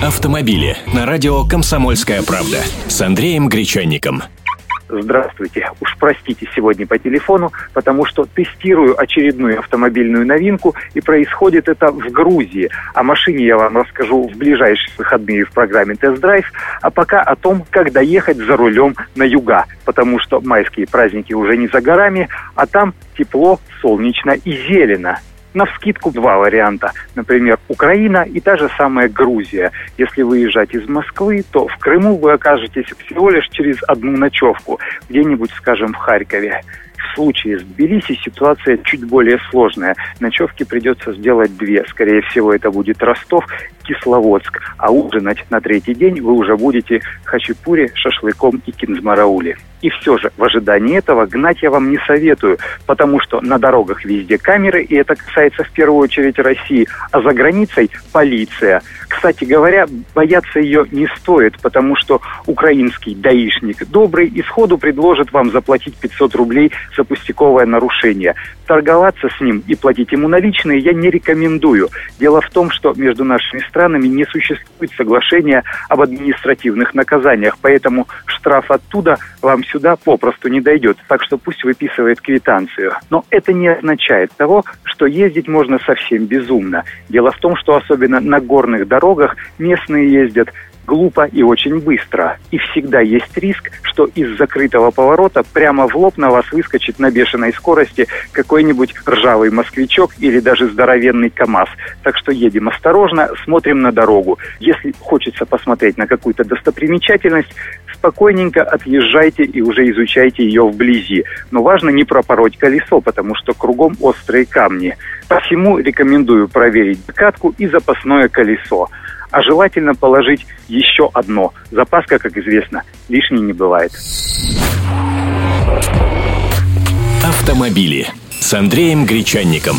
Автомобили на радио «Комсомольская правда» с Андреем Гречанником. Здравствуйте. Уж простите сегодня по телефону, потому что тестирую очередную автомобильную новинку, и происходит это в Грузии. О машине я вам расскажу в ближайшие выходные в программе «Тест-драйв», а пока о том, как доехать за рулем на юга, потому что майские праздники уже не за горами, а там тепло, солнечно и зелено. На вскидку два варианта. Например, Украина и та же самая Грузия. Если выезжать из Москвы, то в Крыму вы окажетесь всего лишь через одну ночевку, где-нибудь, скажем, в Харькове. В случае с Тбилиси ситуация чуть более сложная. Ночевки придется сделать две. Скорее всего, это будет Ростов, Кисловодск. А ужинать на третий день вы уже будете хачапури, шашлыком и кинзмараули. И все же, в ожидании этого гнать я вам не советую, потому что на дорогах везде камеры, и это касается в первую очередь России, а за границей полиция. Кстати говоря, бояться ее не стоит, потому что украинский даишник добрый и сходу предложит вам заплатить 500 рублей за пустяковое нарушение. Торговаться с ним и платить ему наличные я не рекомендую. Дело в том, что между нашими странами не существует соглашения об административных наказаниях, поэтому штраф оттуда вам сюда попросту не дойдет, так что пусть выписывает квитанцию. Но это не означает того, что ездить можно совсем безумно. Дело в том, что особенно на горных дорогах местные ездят глупо и очень быстро. И всегда есть риск, что из закрытого поворота прямо в лоб на вас выскочит на бешеной скорости какой-нибудь ржавый москвичок или даже здоровенный КАМАЗ. Так что едем осторожно, смотрим на дорогу. Если хочется посмотреть на какую-то достопримечательность, спокойненько отъезжайте и уже изучайте ее вблизи. Но важно не пропороть колесо, потому что кругом острые камни. Посему рекомендую проверить катку и запасное колесо а желательно положить еще одно. Запаска, как известно, лишней не бывает. Автомобили с Андреем Гречанником.